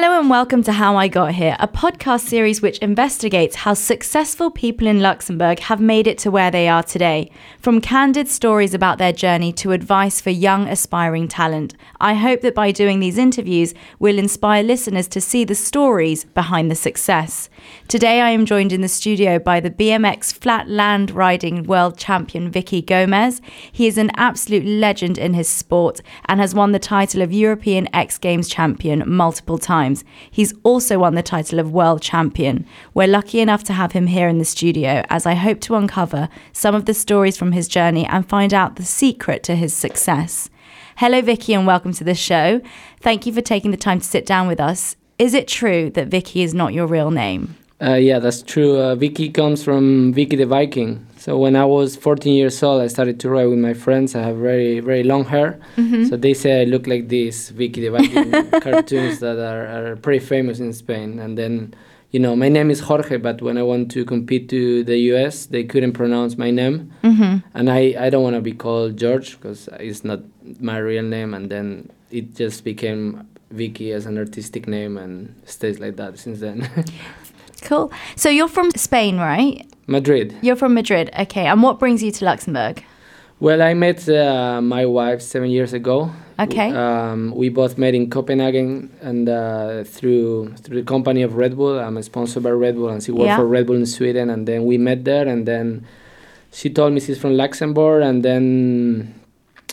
Hello and welcome to How I Got Here, a podcast series which investigates how successful people in Luxembourg have made it to where they are today. From candid stories about their journey to advice for young aspiring talent. I hope that by doing these interviews, we'll inspire listeners to see the stories behind the success. Today, I am joined in the studio by the BMX flat land riding world champion Viki Gomez. He is an absolute legend in his sport and has won the title of European X Games champion multiple times times. He's also won the title of World Champion. We're lucky enough to have him here in the studio as I hope to uncover some of the stories from his journey and find out the secret to his success. Hello, Viki, and welcome to the show. Thank you for taking the time to sit down with us. Is it true that Viki is not your real name? Uh, yeah, that's true. Uh, Viki comes from Vicky the Viking. So when I was 14 years old, I started to ride with my friends. I have very, very long hair. Mm-hmm. So they say I look like these Vicky the Viking cartoons that are, are pretty famous in Spain. And then, you know, my name is Jorge, but when I want to compete to the US, they couldn't pronounce my name. Mm-hmm. And I, I don't want to be called George because it's not my real name. And then it just became Viki as an artistic name and stays like that since then. Cool. So you're from Spain, right? Madrid. You're from Madrid. Okay. And what brings you to Luxembourg? Well, I met uh, my wife seven years ago. Okay. Um, we both met in Copenhagen, and uh, through through the company of Red Bull, I'm sponsored by Red Bull, and she worked yeah. for Red Bull in Sweden. And then we met there, and then she told me she's from Luxembourg, and then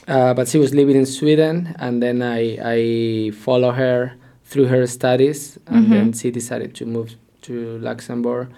uh, but she was living in Sweden, and then I I follow her through her studies, and mm-hmm. then she decided to move to Luxembourg,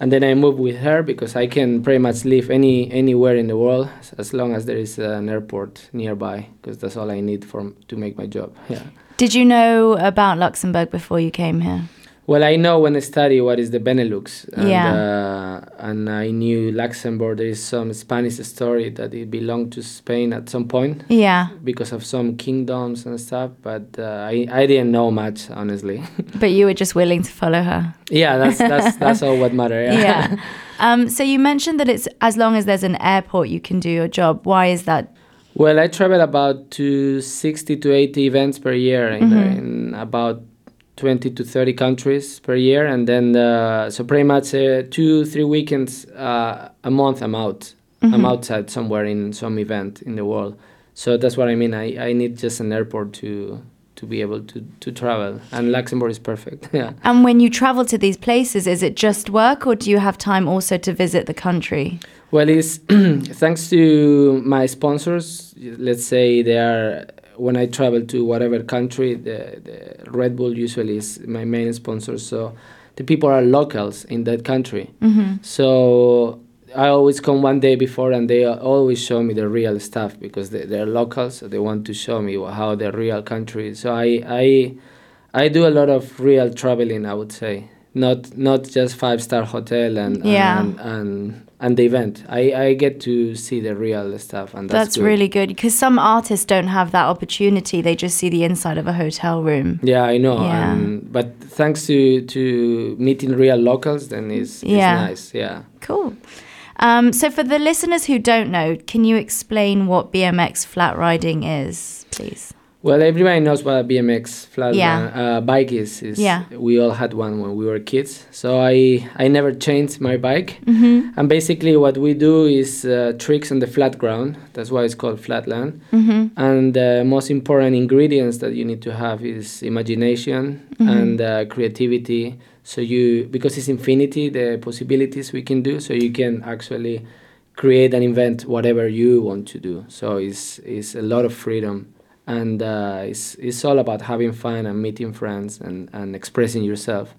and then I moved with her because I can pretty much live any anywhere in the world as long as there is an airport nearby because that's all I need for to make my job. Yeah. Did you know about Luxembourg before you came here? Well, I know when I study what is the Benelux, and, yeah. Uh, and I knew Luxembourg. There is some Spanish story that it belonged to Spain at some point. Yeah. Because of some kingdoms and stuff, but uh, I I didn't know much honestly. but you were just willing to follow her. Yeah, that's that's that's all what matters. Yeah. yeah. Um, so you mentioned that it's as long as there's an airport, you can do your job. Why is that? Well, I travel about to sixty to eighty events per year in, mm-hmm. in about 20 to 30 countries per year and then uh, so pretty much uh, two three weekends uh, a month i'm out. Mm-hmm. i'm outside somewhere in some event in the world. So that's what i mean. I, I need just an airport to to be able to, to travel and luxembourg is perfect yeah. And when you travel to these places is it just work or do you have time also to visit the country? Well it's thanks to my sponsors let's say they are when I travel to whatever country, the, the Red Bull usually is my main sponsor. So the people are locals in that country. Mm-hmm. So I always come one day before, and they always show me the real stuff because they, they're locals. So they want to show me how the real country is. So I I I do a lot of real traveling. I would say not not just five star hotel and yeah. and, and and the event. I, I get to see the real stuff, and that's, that's good. really good because some artists don't have that opportunity. They just see the inside of a hotel room. Yeah, I know. Yeah. Um, but thanks to to meeting real locals, then it's, yeah. nice. Yeah. Cool. Um, so for the listeners who don't know, can you explain what BMX flat riding is, please? Well, everybody knows what a BMX flat yeah. uh, bike is. is. Yeah. We all had one when we were kids. So I, I never changed my bike. Mm-hmm. And basically, what we do is uh, tricks on the flat ground. That's why it's called flatland. Mm-hmm. And the most important ingredients that you need to have is imagination mm-hmm. and uh, creativity. So you, because it's infinity, the possibilities we can do. So you can actually create and invent whatever you want to do. So it's, it's a lot of freedom and uh, it's, it's all about having fun and meeting friends and, and expressing yourself.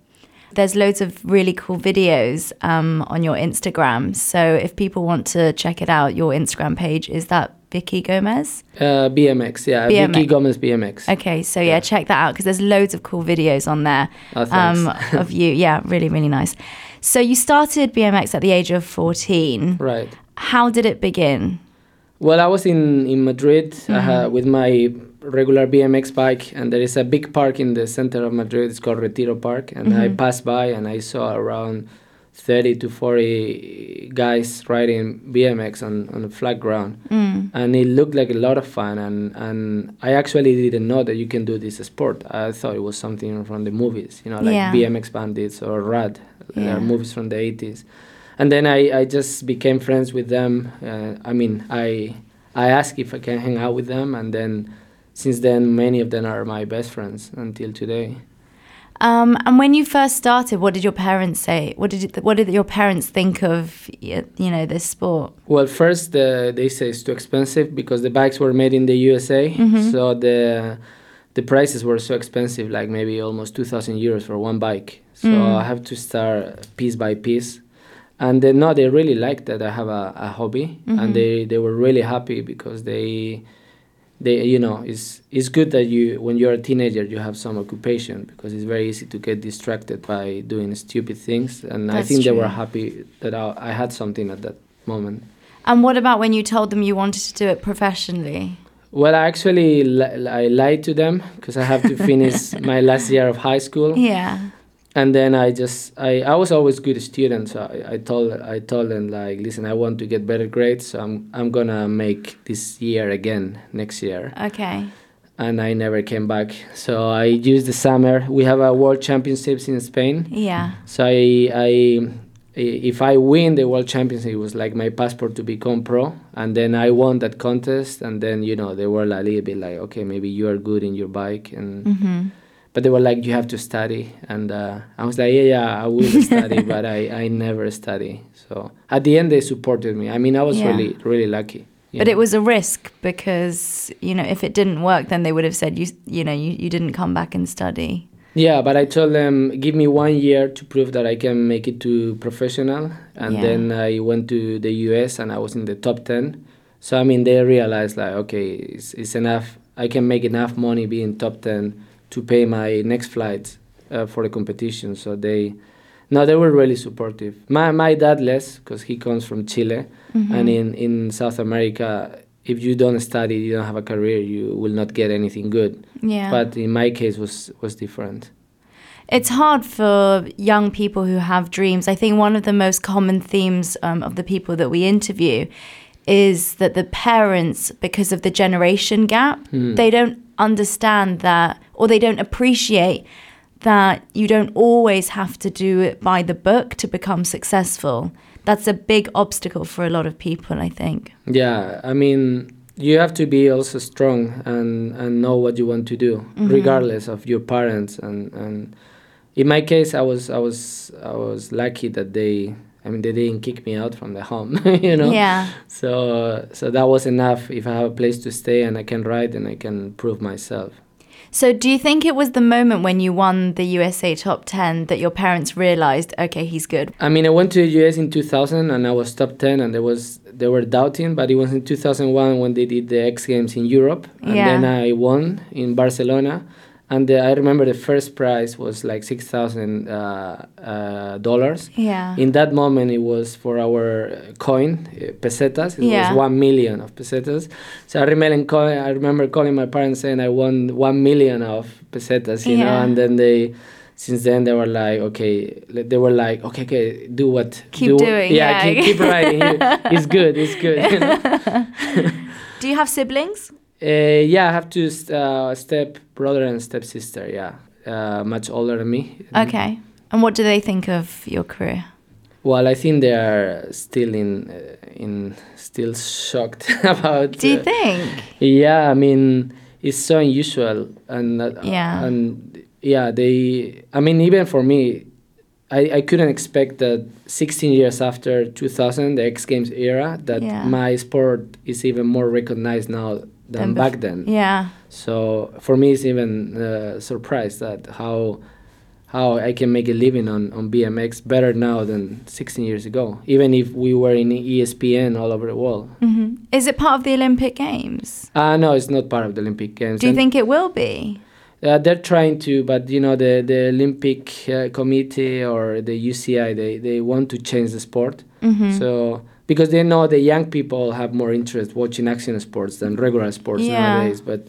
There's loads of really cool videos um, on your Instagram. So if people want to check it out, your Instagram page is that Viki Gomez? Uh, BMX, yeah. BMX. Viki Gomez BMX. Okay, so yeah, yeah. check that out because there's loads of cool videos on there oh, um, of you. Yeah, really, really nice. So you started BMX at the age of 14. Right. How did it begin? Well, I was in in Madrid uh, mm-hmm. uh, with my regular BMX bike, and there is a big park in the center of Madrid. It's called Retiro Park, and mm-hmm. I passed by and I saw around 30 to 40 guys riding BMX on, on a flat ground. Mm. And it looked like a lot of fun. And, and I actually didn't know that you can do this sport. I thought it was something from the movies, you know, like yeah. BMX Bandits or Rad, yeah. movies from the 80s. And then I, I just became friends with them. Uh, I mean, I, I asked if I can hang out with them. And then since then, many of them are my best friends until today. Um, and when you first started, what did your parents say? What did you, what did your parents think of you know this sport? Well, first uh, they say it's too expensive because the bikes were made in the USA, mm-hmm. so the the prices were so expensive, like maybe almost two thousand euros for one bike. So mm. I have to start piece by piece. And then no, they really liked that I have a, a hobby, mm-hmm. and they, they were really happy because they they you know it's it's good that you when you're a teenager you have some occupation because it's very easy to get distracted by doing stupid things. And That's i think true. they were happy that I, I, had something at that moment. And what about when you told them you wanted to do it professionally? Well I actually li- i lied to them because i have to finish my last year of high school. Yeah and then I just I, I was always good student so I, I told I told them like listen I want to get better grades so I'm I'm gonna make this year again next year. Okay. And I never came back. So I used the summer. We have a world championships in Spain. Yeah. So I I if I win the world championship it was like my passport to become pro. And then I won that contest and then you know they were a little bit like okay maybe you are good in your bike. And mm-hmm but they were like you have to study. And uh, i was like yeah yeah i will study but I, I never study. So at the end they supported me. I mean i was yeah. really really lucky but know? it was a risk because you know if it didn't work then they would have said you you know you, you didn't come back and study. Yeah but i told them give me one year to prove that i can make it to professional. And yeah. then i went to the us and i was in the top 10 so i mean they realized like okay it's, it's enough. I can make enough money being top 10 to pay my next flight uh, for the competition. So they, no, they were really supportive. My my dad less because he comes from Chile, mm-hmm. and in in South America, if you don't study, you don't have a career, you will not get anything good. Yeah. But in my case, was was different. It's hard for young people who have dreams. I think one of the most common themes um, of the people that we interview is that the parents, because of the generation gap, mm. they don't understand that or they don't appreciate that you don't always have to do it by the book to become successful. That's a big obstacle for a lot of people, I think. Yeah, I mean, you have to be also strong and, and know what you want to do, mm-hmm. regardless of your parents. And, and in my case, I was I was I was lucky that they I mean, they didn't kick me out from the home, you know. Yeah. So so that was enough. If I have a place to stay and I can ride and I can prove myself. So, do you think it was the moment when you won the USA Top 10 that your parents realized, okay, he's good? I mean, I went to the US in 2000 and I was top 10 and there was they were doubting, but it was in 2001 when they did the X Games in Europe and yeah. then I won in Barcelona and the, I remember the first prize was like six thousand uh, uh, dollars. Yeah. In that moment, it was for our coin uh, pesetas. It yeah. was one million of pesetas. So I remember calling, I remember calling my parents saying I won one million of pesetas. You yeah. know, and then they. Since then, they were like, okay, they were like, okay, okay, do what, keep do doing, yeah, yeah. Keep, keep writing. it's good, it's good. You know? do you have siblings? Uh, yeah, I have two uh, step brother and step sister. Yeah, uh, much older than me. Okay, and what do they think of your career? Well, I think they are still in uh, in still shocked about. Do you uh, think? Yeah, I mean it's so unusual, and uh, yeah, and yeah, they. I mean, even for me, I, I couldn't expect that 16 years after 2000, the X Games era, that yeah. my sport is even more recognized now than back then. Yeah. So for me, it's even uh, surprised that how how I can make a living on, on BMX better now than 16 years ago, even if we were in ESPN all over the world. Mm-hmm. Is it part of the Olympic Games? Uh, no, it's not part of the Olympic Games. Do you and think it will be? Uh, they're trying to, but you know the the Olympic uh, Committee or the UCI they, they want to change the sport. Mm-hmm. So because they know the young people have more interest watching action sports than regular sports yeah. nowadays. But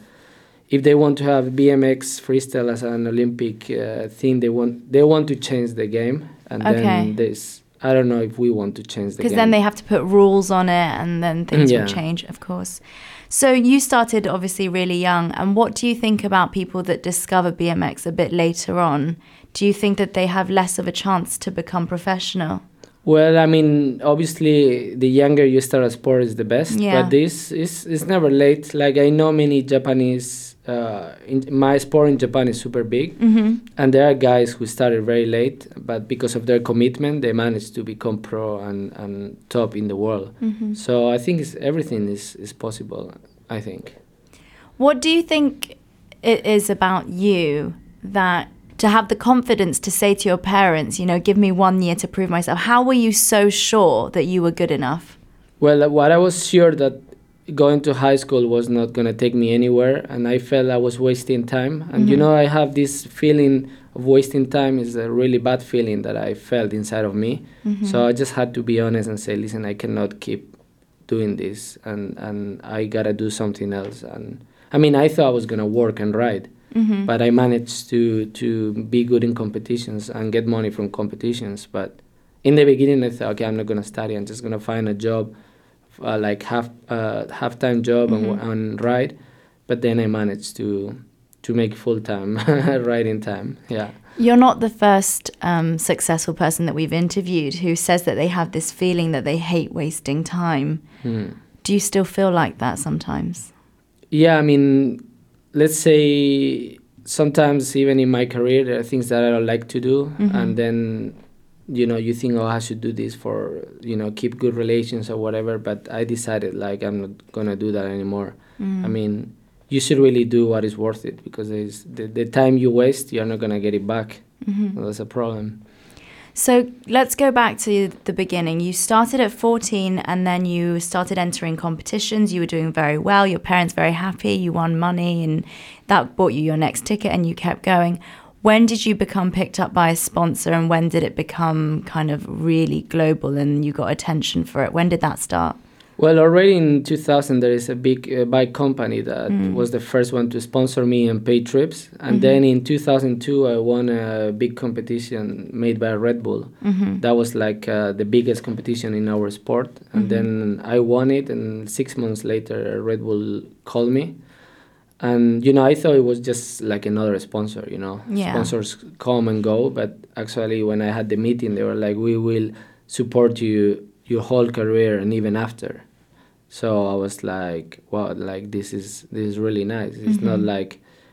if they want to have BMX freestyle as an Olympic uh, thing, they want they want to change the game, and okay. then this I don't know if we want to change the game. Because then they have to put rules on it and then things Yeah. will change, of course. So you started obviously really young. And what do you think about people that discover BMX a bit later on? Do you think that they have less of a chance to become professional? Well, I mean, obviously, the younger you start a sport is the best. Yeah. But this is it's never late. Like I know many Japanese. Uh, in, my sport in Japan is super big, Mm-hmm. and there are guys who started very late, but because of their commitment, they managed to become pro and, and top in the world. Mm-hmm. So I think it's, everything is, is possible. I think. What do you think it is about you that to have the confidence to say to your parents, you know, give me one year to prove myself? How were you so sure that you were good enough? Well, uh, what I was sure that going to high school was not going to take me anywhere, and I felt I was wasting time. And you Mhm. know, I have this feeling of wasting time is a really bad feeling that I felt inside of me. Mhm. So I just had to be honest and say, listen, I cannot keep doing this, and and I gotta do something else. And I mean, I thought I was gonna work and ride, Mhm. but I managed to to be good in competitions and get money from competitions. But in the beginning, I thought, okay, I'm not gonna study. I'm just gonna find a job, uh, like half uh, half time job and, Mhm. and and ride. But then I managed to to make full time riding time. Yeah. You're not the first um, successful person that we've interviewed who says that they have this feeling that they hate wasting time. Hmm. Do you still feel like that sometimes? Yeah, I mean, let's say sometimes even in my career there are things that I don't like to do, Mhm. and then you know you think, oh, I should do this for you know keep good relations or whatever. But I decided like I'm not gonna do that anymore. Mm. I mean, you should really do what is worth it because it's the the time you waste, you're not gonna get it back. Mhm. That's a problem. So let's go back to the beginning. You started at 14 and then you started entering competitions. You were doing very well. Your parents very happy. You won money and that bought you your next ticket and you kept going. When did you become picked up by a sponsor and when did it become kind of really global and you got attention for it? When did that start? Well, already in 2000, there is a big uh, bike company that Mm. was the first one to sponsor me and pay trips. And Mhm. then in 2002, I won a big competition made by Red Bull. Mm-hmm. That was like uh, the biggest competition in our sport. And Mhm. then I won it, and six months later, Red Bull called me. And you know, I thought it was just like another sponsor. You know, Yeah. sponsors come and go. But actually, when I had the meeting, they were like, "We will support you your whole career and even after." So I was like, "Wow! Like this is this is really nice. It's not Mhm. like."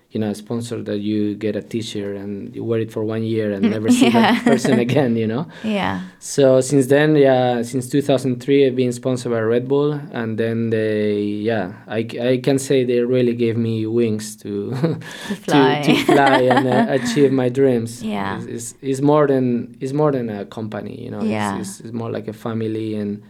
You know, a sponsor that you get a T-shirt and you wear it for one year and never see Yeah. that person again. You know, Yeah. so since then, yeah, since 2003, I've been sponsored by Red Bull, and then they, yeah, i, I can say they really gave me wings to To fly. to, to fly and uh, achieve my dreams. Yeah. it's, it's, it's more than it's more than a company, you know. Yeah. It's, it's, it's more like a family, and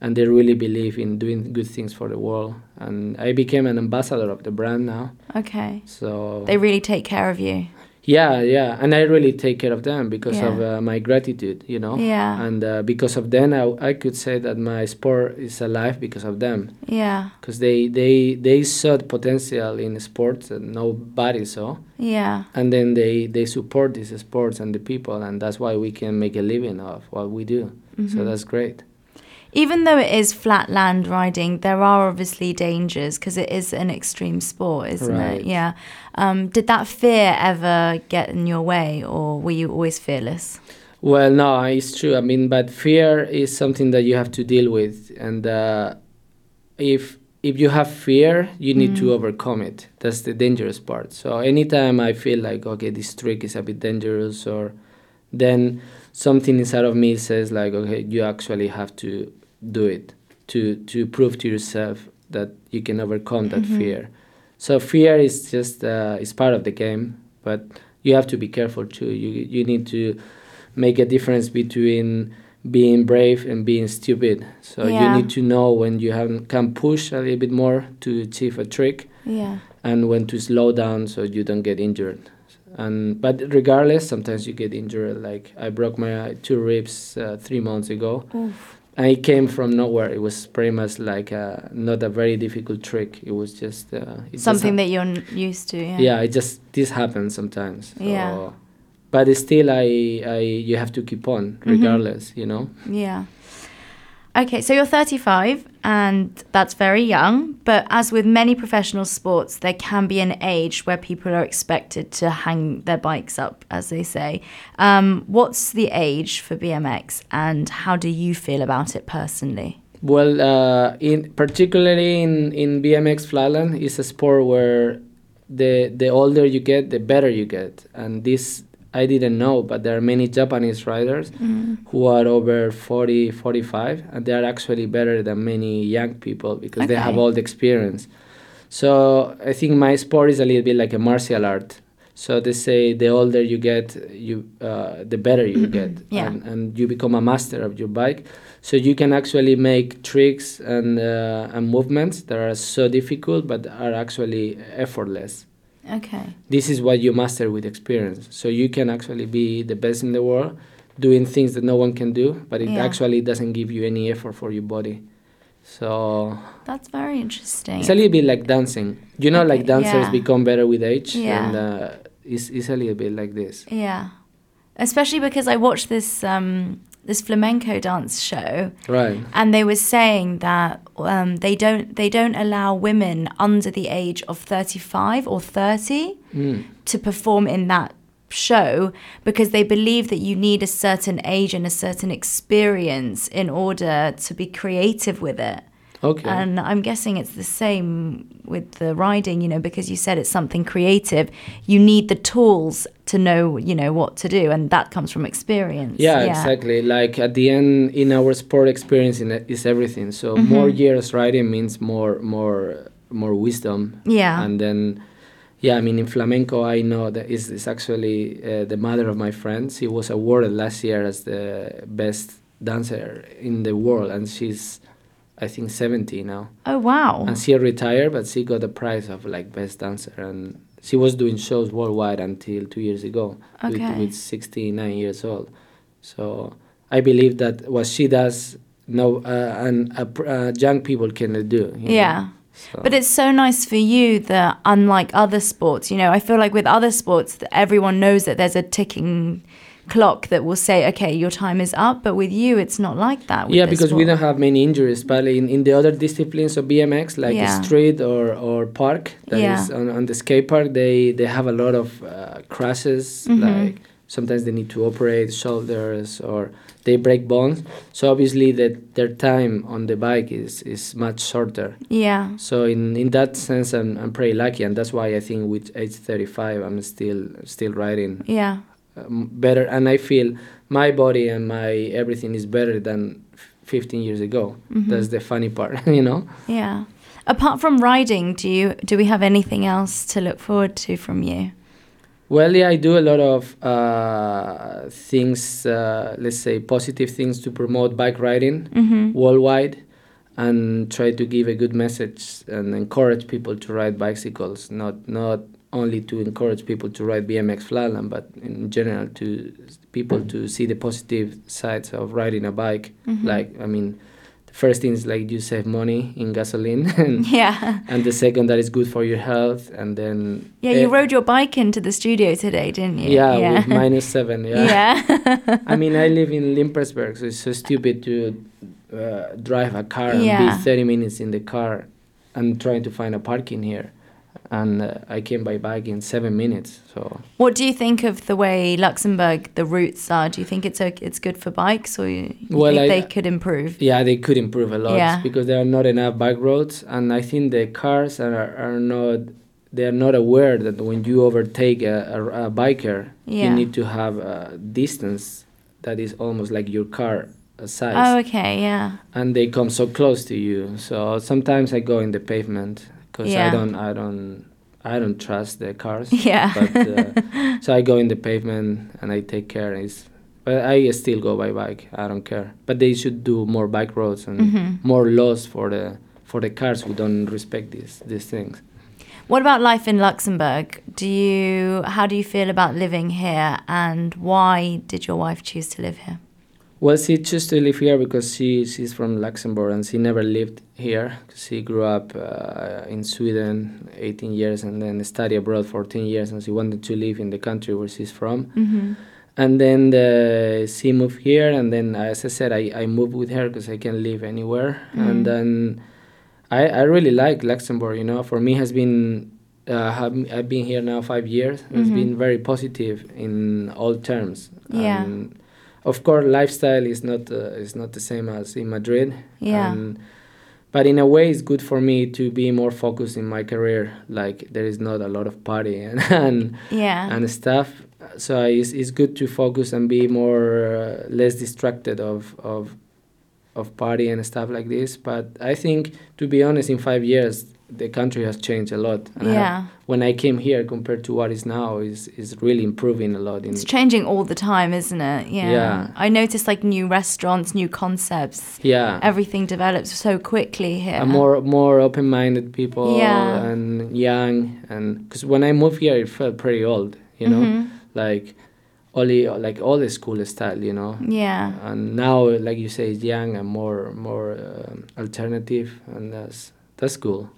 and they really believe in doing good things for the world. And I became an ambassador of the brand now. Okay. So They really take care of you. yeah, yeah, and I really take care of them because of uh, my gratitude, you know. Yeah. And uh, because of them, I, I could say that my sport is alive because of them. Yeah. Because they, they, they saw the potential in sports that nobody saw. Yeah. And then they, they support these sports and the people, and that's why we can make a living of what we do. So Mhm. that's great. Even though it is flat land riding, there are obviously dangers because it is an extreme sport, isn't Right. it? Yeah. Um, did that fear ever get in your way, or were you always fearless? Well, no, it's true. I mean, but fear is something that you have to deal with, and uh, if if you have fear, you need to Mm. overcome it. That's the dangerous part. So anytime I feel like okay, this trick is a bit dangerous, or then something inside of me says like, okay, you actually have to do it to to prove to yourself that you can overcome that Mhm. fear. So fear is just uh, is part of the game, but you have to be careful too. You you need to make a difference between being brave and being stupid. So Yeah. you need to know when you have, can push a little bit more to achieve a trick Yeah. and when to slow down so you don't get injured. And but regardless, sometimes you get injured. Like I broke my two ribs uh, three months ago, Oof. And it came from nowhere. It was pretty much like a, not a very difficult trick. It was just uh, it just Something hap- that you're used to. Yeah. yeah. it just this happens sometimes. So, Yeah. but still I, I you have to keep on Mm-hmm. regardless you know Yeah. Okay, so you're 35 and that's very young, but as with many professional sports, there can be an age where people are expected to hang their bikes up, as they say. Um, what's the age for BMX and how do you feel about it personally? Well, uh, in particularly in, in BMX flatland, is a sport where the the older you get, the better you get, and this I didn't know, but there are many Japanese riders who are over 40, 45, and they are actually better than many young people because they have Okay. all the experience. So I think my sport is a little bit like a martial art. So they say the older you get, you uh, the better you get, Yeah. and, and you become a master of your bike. So you can actually make tricks and uh, and movements that are so difficult but are actually effortless. Okay. This is what you master with experience. So you can actually be the best in the world doing things that no one can do, but it Yeah. actually doesn't give you any effort for your body. So That's very interesting. it's a little bit like dancing. You know, like dancers yeah. become better with age, Yeah. and uh, it's, it's a little bit like this. yeah. Especially because I watched this um, this flamenco dance show Right. and they were saying that um, they don't they don't allow women under the age of 35 or 30 Mm. to perform in that show because they believe that you need a certain age and a certain experience in order to be creative with it Okay. and i'm guessing it's the same with the riding you know because you said it's something creative you need the tools to know you know what to do and that comes from experience Yeah, exactly. Like at the end, in our sport experience, in is everything. So Mm-hmm. more years riding means more, more, more wisdom. Yeah. And then, yeah, I mean, in flamenco, I know that is is actually uh, the mother of my friend. She was awarded last year as the best dancer in the world, and she's, I think, seventy now. oh wow And she retired, but she got the prize of like best dancer, and she was doing shows worldwide until two years ago, Okay. with, with 69 years old. So I believe that what she does, no, uh, and uh, uh, young people can do. you know. Yeah. So- But it's so nice for you that, unlike other sports, you know, I feel like with other sports, that everyone knows that there's a ticking clock that will say, okay, your time is up. But with you, it's not like that. yeah, because we don't have many injuries. But in, in the other disciplines of BMX, like Yeah. street or, or park, that is Yeah. on, on the skate park, they, they have a lot of uh, crashes. Mhm. Like sometimes they need to operate shoulders or they break bones. So obviously that their time on the bike is, is much shorter. Yeah. So in, in that sense, I'm, I'm pretty lucky, and that's why I think with age 35, I'm still still riding Yeah. Um, better, and I feel my body and my everything is better than 15 years ago. Mhm. That's the funny part, you know. Yeah. Apart from riding, do you do we have anything else to look forward to from you? Well, yeah, I do a lot of uh, things, uh, let's say positive things to promote bike riding Mm-hmm. worldwide and try to give a good message and encourage people to ride bicycles, not not only to encourage people to ride BMX flatland, but in general to people to see the positive sides of riding a bike. Mhm. Like, I mean, the first thing is like you save money in gasoline, and, Yeah. and the second that is good for your health, and then Yeah, you eh, rode your bike into the studio today, didn't you? yeah, with minus seven, yeah. Yeah. I mean, I live in Limpertsberg, so it's so stupid to uh, drive a car and be 30 minutes in the car and trying to find a parking here. And uh, I came by bike in seven minutes. So What do you think of the way Luxembourg the routes are? Do you think it's okay, it's good for bikes, or you, you Well, think I- they could improve? yeah, they could improve a lot Yeah. because there are not enough bike roads, and I think the cars are, are not. They are not aware that when you overtake a, a, a biker, Yeah. you need to have a distance that is almost like your car size. Oh, okay, yeah, and they come so close to you. So sometimes I go in the pavement because Yeah. I don't, I don't, I don't trust the cars. yeah, But uh, so I go in the pavement and I take care. It's, but I still go by bike. I don't care. But they should do more bike roads and Mhm. more laws for the for the cars who don't respect these these things. What about life in Luxembourg? Do you how do you feel about living here, and why did your wife choose to live here? Well, she chose to live here because she she's from Luxembourg and she never lived here. She grew up uh, in Sweden 18 years and then studied abroad 14 years, and she wanted to live in the country where she's from. Mm-hmm. And then the, she moved here, and then as I said, I, I moved with her because I can live anywhere. Mm. And then I, I really like Luxembourg. You know, for me has been uh, have, I've been here now five years. It's Mhm. been very positive in all terms. Yeah. And of course, lifestyle is not uh, is not the same as in Madrid. Yeah. And, but in a way, it's good for me to be more focused in my career. Like there is not a lot of party and and, Yeah. and stuff. So it's, it's good to focus and be more uh, less distracted of of of party and stuff like this. But I think, to be honest, in five years, the country has changed a lot. And I yeah. when I came here, compared to what is now, is is really improving a lot. In It's changing all the time, isn't it? Yeah. Yeah. I noticed like new restaurants, new concepts. yeah, Everything develops so quickly here. a more more open-minded people Yeah. and young and because when I moved here, it felt pretty old. You know, Mhm. like only like all the school style. You know. Yeah. and now like you say it's young and more more um, alternative and that's that's cool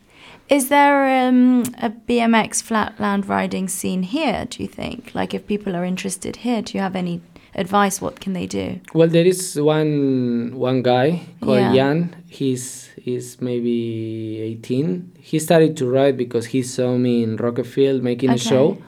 Is there um, a BMX flatland riding scene here, do you think? Like, if people are interested here, do you have any advice? What can they do? well there is one one guy called Yeah. jan he's he's maybe 18 he started to ride because he saw me in rockefield making a show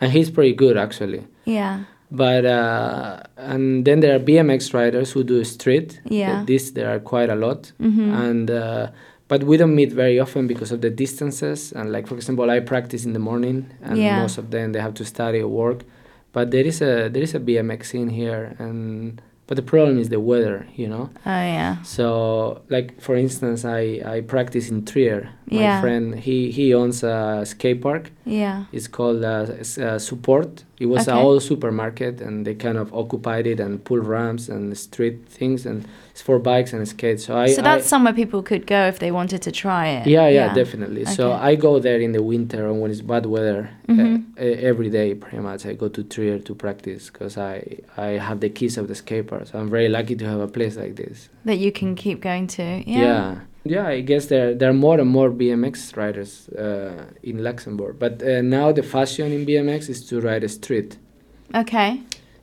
and he's pretty good actually Yeah. but uh, and then there are bmx riders who do street Yeah. this there are quite a lot Mhm. and uh, but we don't meet very often because of the distances and like for example i practice in the morning and Yeah. most of them they have to study or work but there is a there is a bmx scene here and but the problem is the weather you know Oh, yeah. so like for instance i i practice in trier my Yeah. friend he he owns a skate park Yeah. it's called uh, uh, support it was Okay. an old supermarket and they kind of occupied it and pull ramps and street things and it's for bikes and skates so i so that's I, somewhere people could go if they wanted to try it. yeah, yeah, definitely. So I go there in the winter and when it's bad weather. Mhm. Uh, e- every day, pretty much, I go to Trier to practice because I I have the keys of the skate park. So I'm very lucky to have a place like this. That you can keep going to. Yeah. Yeah, yeah. I guess there there are more and more BMX riders uh, in Luxembourg. But uh, now the fashion in BMX is to ride a street. Okay.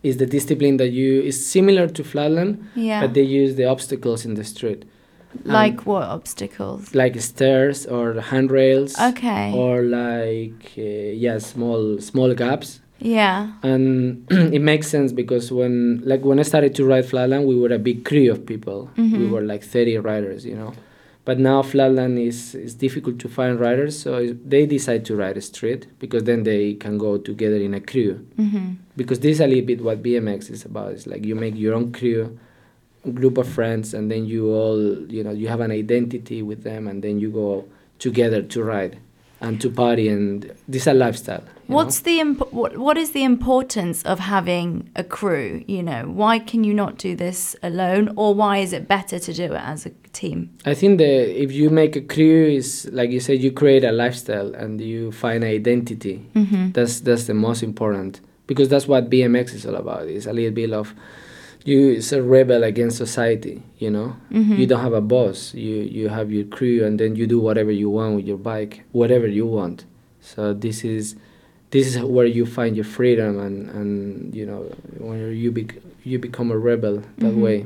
Is the discipline that you is similar to flatland, Yeah. but they use the obstacles in the street, like what obstacles? like stairs or handrails. Okay. or like uh, yeah small small gaps yeah. and it makes sense because when like when i started to ride flatland we were a big crew of people we Mhm. were like 30 riders you know but now flatland is is difficult to find riders so they decide to ride a street because then they can go together in a crew. Mm-hmm. because this is a little bit what bmx is about. It's like you make your own crew group of friends and then you all you know you have an identity with them and then you go together to ride and to party and this is a lifestyle What's know? the imp- what, what is the importance of having a crew? You know, why can you not do this alone, or why is it better to do it as a team? i think that if you make a crew is like you said you create a lifestyle and you find an identity Mm-hmm. that's that's the most important because that's what bmx is all about it's a little bit of you it's a rebel against society you know Mm-hmm. you don't have a boss you you have your crew and then you do whatever you want with your bike whatever you want so this is this is where you find your freedom and and you know when you bec- you become a rebel that Mhm. way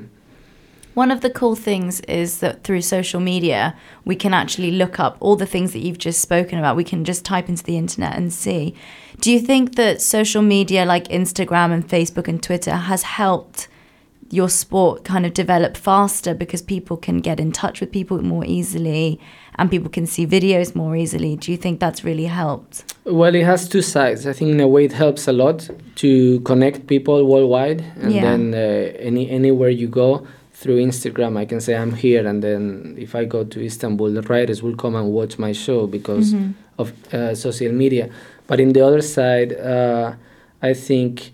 One of the cool things is that through social media, we can actually look up all the things that you've just spoken about. We can just type into the internet and see. Do you think that social media like Instagram and Facebook and Twitter has helped your sport kind of develop faster because people can get in touch with people more easily and people can see videos more easily? Do you think that's really helped? well it has two sides i think in a way it helps a lot to connect people worldwide and Yeah. then uh, any anywhere you go through instagram i can say i'm here and then if i go to istanbul the riders will come and watch my show because Mhm. of uh, social media. But in the other side, uh, I think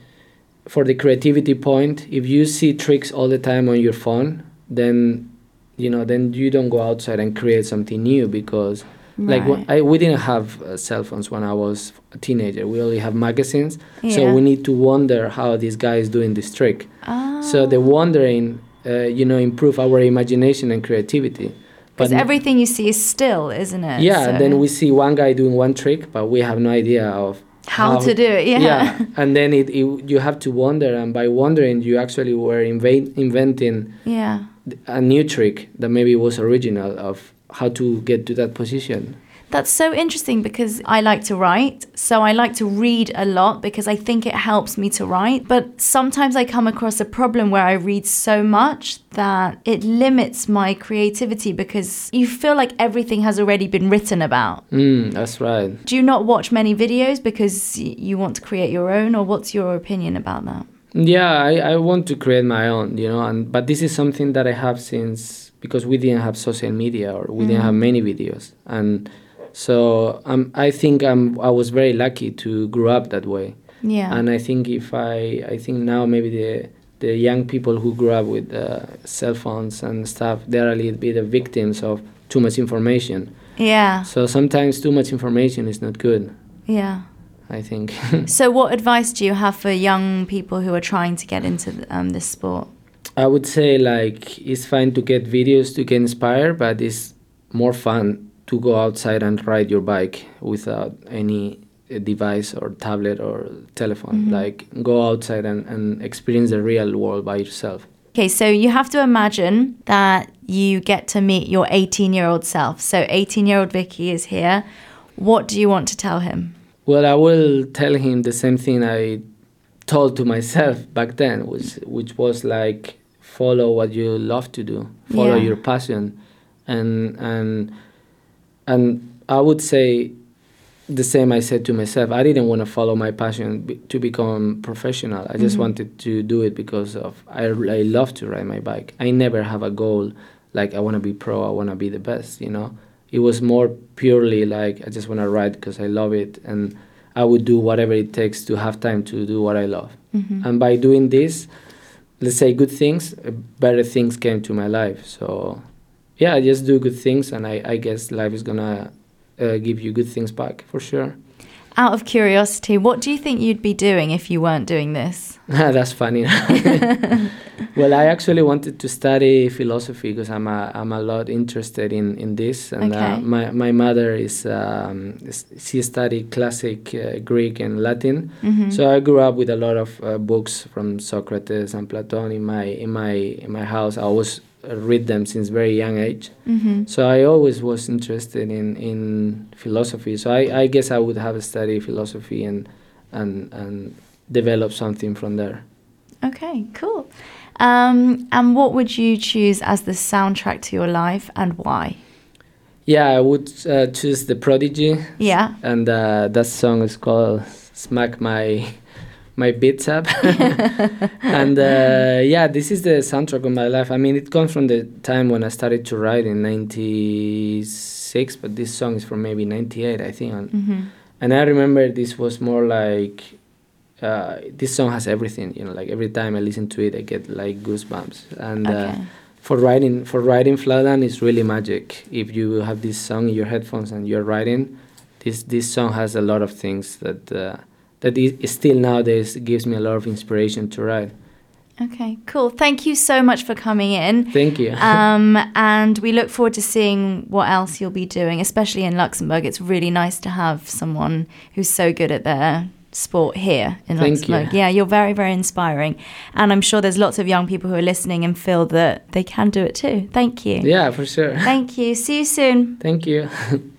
for the creativity point, if you see tricks all the time on your phone, then you know then you don't go outside and create something new because like Right. wh- I, we didn't have uh, cell phones when I was a teenager. We only have magazines, so we need to wonder how this guy is doing this trick. Ah. So the wondering uh, you know, improve our imagination and creativity. Because everything you see is still, isn't it? Yeah. So. Then we see one guy doing one trick, but we have no idea of how, how to do it. Yeah. Yeah. and then it, it, you have to wonder, and by wondering, you actually were inv- inventing. Yeah. A new trick that maybe was original of how to get to that position. That's so interesting because I like to write. So I like to read a lot because I think it helps me to write. But sometimes I come across a problem where I read so much that it limits my creativity because you feel like everything has already been written about. Mm, that's right. Do you not watch many videos because you want to create your own, or what's your opinion about that? Yeah, I, I want to create my own, you know, and but this is something that I have since because we didn't have social media or we mm. didn't have many videos and so um, I think I'm, I was very lucky to grow up that way. Yeah. And I think if I, I think now maybe the, the young people who grew up with uh, cell phones and stuff, they're a little bit the victims of too much information. Yeah. So sometimes too much information is not good. Yeah. I think. so, what advice do you have for young people who are trying to get into um, this sport? I would say like it's fine to get videos to get inspired, but it's more fun to go outside and ride your bike without any uh, device or tablet or telephone. Mm-hmm. Like go outside and, and experience the real world by yourself. Okay, so you have to imagine that you get to meet your 18 year old self. So 18 year old Viki is here. What do you want to tell him? Well, I will tell him the same thing I told to myself back then, which which was like follow what you love to do, follow yeah. your passion, and and and I would say the same I said to myself. I didn't want to follow my passion be, to become professional. I just mm-hmm. wanted to do it because of I, I love to ride my bike. I never have a goal like I want to be pro. I want to be the best. You know, it was more purely like I just want to ride because I love it, and I would do whatever it takes to have time to do what I love. Mm-hmm. And by doing this, let's say good things, better things came to my life. So yeah, just do good things, and I, I guess life is gonna uh, give you good things back for sure. Out of curiosity, what do you think you'd be doing if you weren't doing this? That's funny. well, I actually wanted to study philosophy because I'm a, I'm a lot interested in, in this. And uh, okay. uh, my, my mother is, um, she studied classic uh, Greek and Latin. Mm-hmm. So I grew up with a lot of uh, books from Socrates and Platon in my, in my, in my house. I was read them since very young age. Mm-hmm. So I always was interested in, in philosophy. So I, I guess I would have studied philosophy and and and develop something from there. Okay, cool. Um, and what would you choose as the soundtrack to your life and why? Yeah, I would uh, choose The Prodigy. Yeah. And uh, that song is called Smack My my beats up. and uh, yeah, this is the soundtrack of my life. I mean, it comes from the time when I started to write in '96, but this song is from maybe '98, I think. And, mm-hmm. and I remember this was more like uh, this song has everything. You know, like every time I listen to it, I get like goosebumps. And uh, okay. uh, for writing, for writing Flatland is really magic. If you have this song in your headphones and you're writing, this this song has a lot of things that uh, that is still nowadays gives me a lot of inspiration to write. Okay, cool. Thank you so much for coming in. Thank you. um, and we look forward to seeing what else you'll be doing, especially in Luxembourg. It's really nice to have someone who's so good at their sport here in Thank Luxembourg. You. Yeah, you're very, very inspiring. And I'm sure there's lots of young people who are listening and feel that they can do it too. Thank you. Yeah, for sure. Thank you. See you soon. Thank you.